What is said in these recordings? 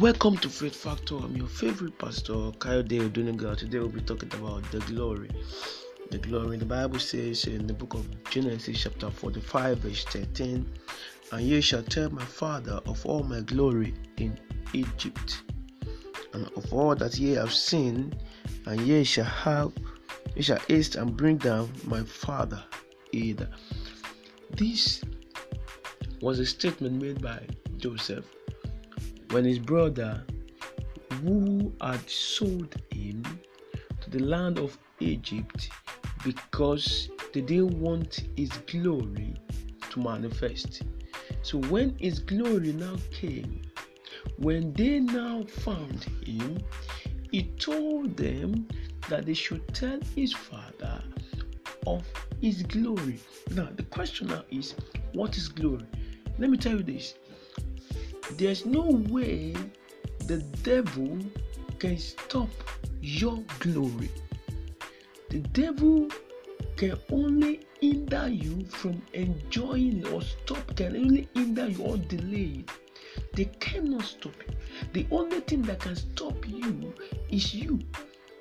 Welcome to Faith Factor. I'm your favorite pastor, Kyle Dale Duniga. Today we'll be talking about the glory. The glory. The Bible says in the book of Genesis, chapter 45, verse 13, And ye shall tell my father of all my glory in Egypt, and of all that ye have seen, and ye shall have, ye shall haste and bring down my father either. This was a statement made by Joseph when his brother, who had sold him to the land of Egypt because they didn't want his glory to manifest. So when his glory now came, when they now found him, he told them that they should tell his father of his glory. Now, the question now is what is glory? Let me tell you this there's no way the devil can stop your glory. The devil can only hinder you from enjoying or stop, can only hinder you or delay it. They cannot stop you. The only thing that can stop you is you.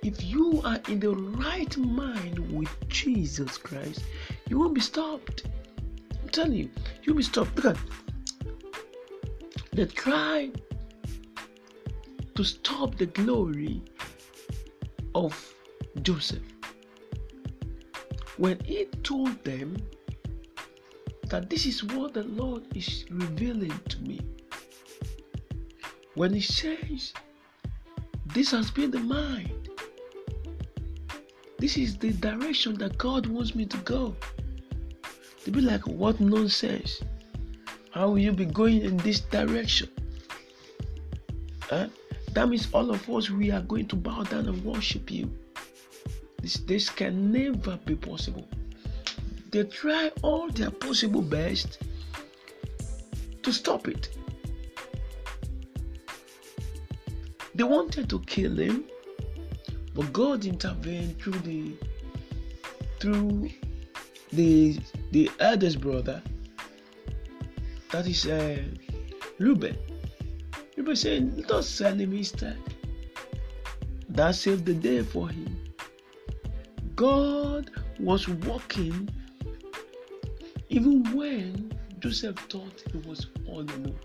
If you are in the right mind with Jesus Christ, you won't be stopped. I'm telling you, you'll be stopped. Look at they tried to stop the glory of Joseph. When he told them that this is what the Lord is revealing to me, when he says, This has been the mind, this is the direction that God wants me to go. To be like, What nonsense! How will you be going in this direction? Huh? That means all of us we are going to bow down and worship you. This this can never be possible. They try all their possible best to stop it. They wanted to kill him, but God intervened through the through the the eldest brother that is uh, Reuben. Reuben said, Let us sell him instead. That saved the day for him. God was working even when Joseph thought he was all alone.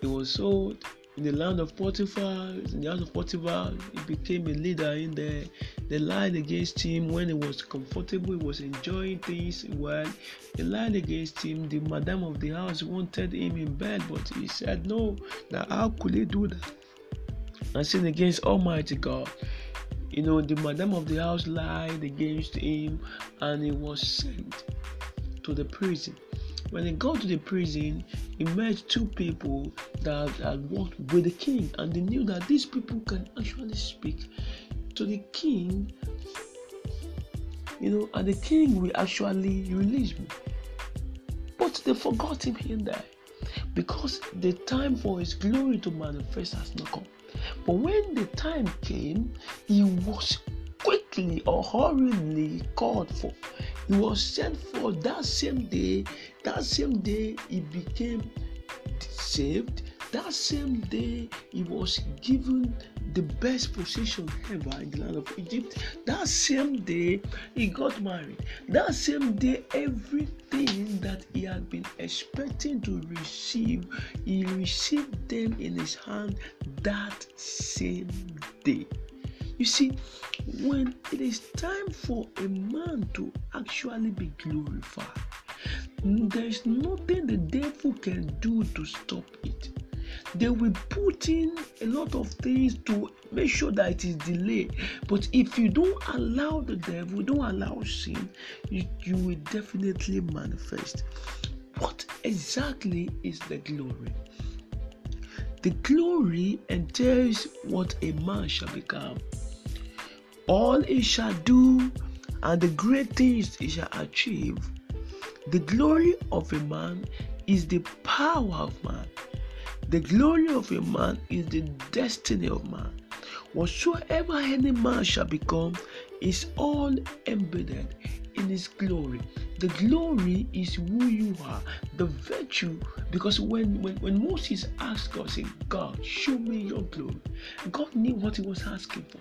He was sold in the land of Potiphar, in the house of Potiphar, he became a leader in there. They lied against him when he was comfortable, he was enjoying things well. They lied against him. The madam of the house wanted him in bed, but he said no. Now, how could he do that? And sin against Almighty God. You know, the madam of the house lied against him and he was sent to the prison. When he got to the prison, he met two people that had worked with the king, and they knew that these people can actually speak to the king. You know, and the king will actually release me. But they forgot him in there because the time for his glory to manifest has not come. But when the time came, he was quickly or hurriedly called for. He was sent for that same day. That same day, he became saved. That same day, he was given the best position ever in the land of Egypt. That same day, he got married. That same day, everything that he had been expecting to receive, he received them in his hand that same day. You see, when it is time for a man to actually be glorified, there is nothing the devil can do to stop it. They will put in a lot of things to make sure that it is delayed. But if you don't allow the devil, don't allow sin, you, you will definitely manifest. What exactly is the glory? The glory entails what a man shall become all he shall do and the great things he shall achieve. The glory of a man is the power of man. The glory of a man is the destiny of man. Whatsoever any man shall become is all embedded in His glory. The glory is who you are, the virtue. Because when, when, when Moses asked God, saying, God, show me your glory, God knew what he was asking for.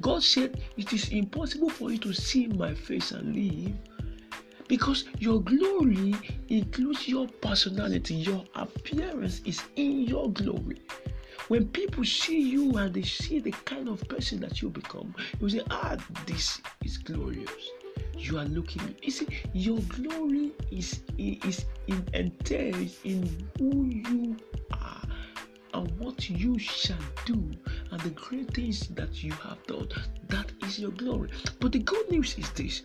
God said, It is impossible for you to see my face and live because your glory includes your personality, your appearance is in your glory. When people see you and they see the kind of person that you become, you say, Ah, this is glorious. You are looking. You see, your glory is is in entails in who you are and what you shall do and the great things that you have done. That is your glory. But the good news is this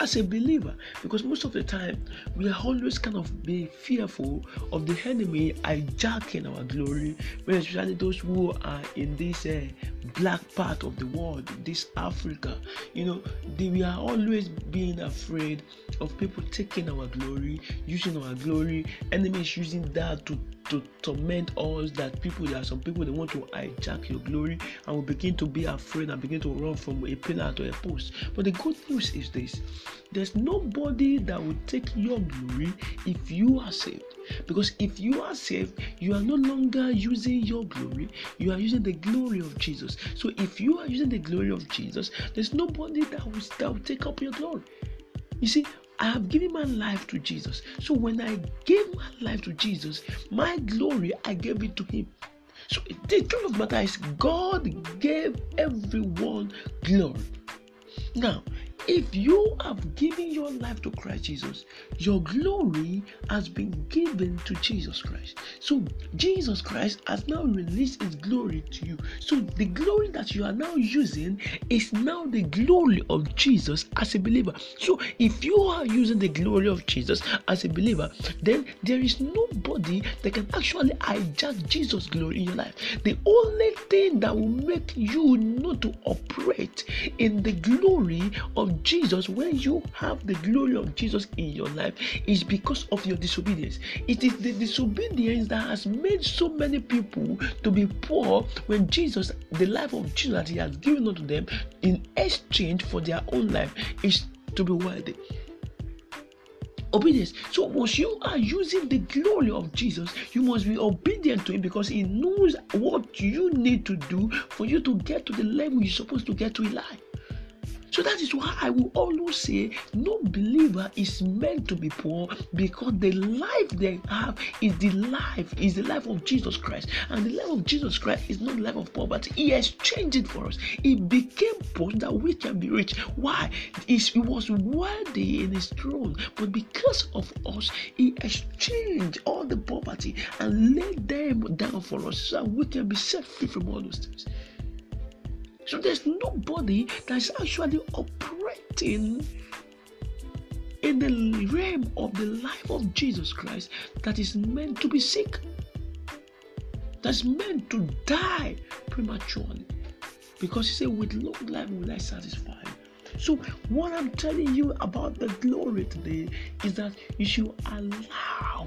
as a believer because most of the time we are always kind of being fearful of the enemy hijacking our glory especially those who are in this uh, black part of the world this africa. You know they, we are always being afraid of people taking our glory using our glory enemies using that to to torment us that people there are some people they want to hijack your glory and we begin to be afraid and begin to run from a pillar to a post. But the good news is this. There's nobody that will take your glory if you are saved. Because if you are saved you are no longer using your glory. You are using the glory of jesus. So if you are using the glory of jesus there's nobody that will, that will take up your glory you see I have given my life to Jesus. So when I gave my life to Jesus, my glory, I gave it to Him. So the truth of the matter is, God gave everyone glory. Now, if you have given your life to Christ Jesus, your glory has been given to Jesus Christ. So Jesus Christ has now released his glory to you. So the glory that you are now using is now the glory of Jesus as a believer. So if you are using the glory of Jesus as a believer, then there is nobody that can actually hijack Jesus' glory in your life. The only thing that will make you not to operate in the glory of Jesus, when you have the glory of Jesus in your life, is because of your disobedience. It is the disobedience that has made so many people to be poor when Jesus, the life of Jesus that He has given unto them in exchange for their own life, is to be wealthy obedience. So once you are using the glory of Jesus, you must be obedient to him because he knows what you need to do for you to get to the level you're supposed to get to in life. So that is why I will always say no believer is meant to be poor because the life they have is the life, is the life of Jesus Christ. And the life of Jesus Christ is not the life of poverty. He has changed it for us. He became poor that we can be rich. Why? He was worthy in his throne, but because of us, he exchanged all the poverty and laid them down for us so we can be set free from all those things. So there's nobody that's actually operating in the realm of the life of Jesus Christ that is meant to be sick, that's meant to die prematurely. Because he said, with long life will I satisfy. So, what I'm telling you about the glory today is that you should allow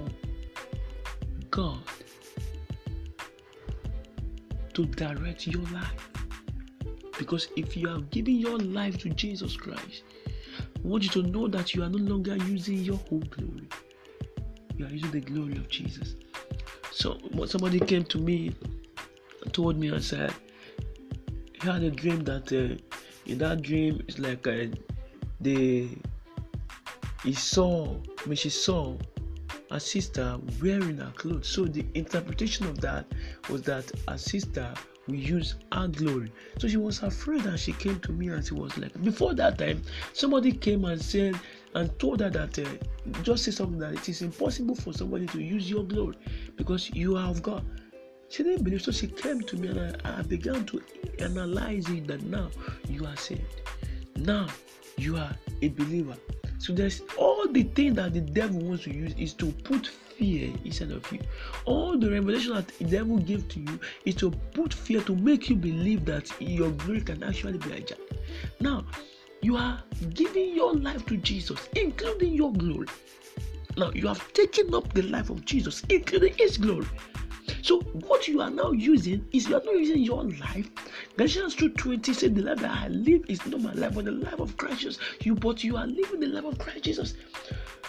God to direct your life. Because if you have given your life to Jesus Christ, I want you to know that you are no longer using your whole glory. You are using the glory of Jesus. So somebody came to me told me and said he had a dream that uh, in that dream it's like uh, the he saw I mean she saw a sister wearing her clothes. So the interpretation of that was that a sister we use our glory. So she was afraid and she came to me and she was like, before that time, somebody came and said and told her that uh, just say something that it is impossible for somebody to use your glory because you are of God. She didn't believe, so she came to me and I, I began to analyze it that now you are saved. Now you are a believer. So there's all the thing that the devil wants to use is to put fear inside of you. All the revelation that the devil gave to you is to put fear to make you believe that your glory can actually be hijacked. Now, you are giving your life to Jesus, including your glory. Now, you have taken up the life of Jesus, including his glory. So what you are now using is you are not using your life. Galatians 2:20 said the life that I live is not my life, but the life of Christ Jesus. You but you are living the life of Christ Jesus.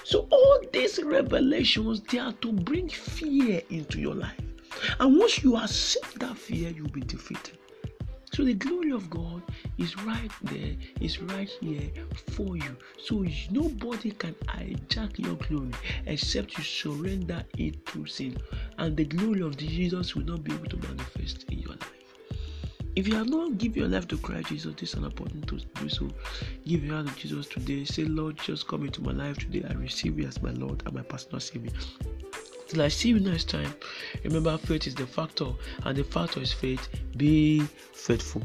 So all these revelations they are to bring fear into your life. And once you accept that fear, you'll be defeated. So the glory of God is right there, is right here for you. So nobody can hijack your glory except you surrender it to sin. And the glory of Jesus will not be able to manifest in your life. If you have not given your life to Christ Jesus, this is an opportunity to do so. Give your heart to Jesus today. Say, Lord, just come into my life today. I receive you as my Lord and my personal Savior. Till I see you next time, remember faith is the factor, and the factor is faith. Be faithful.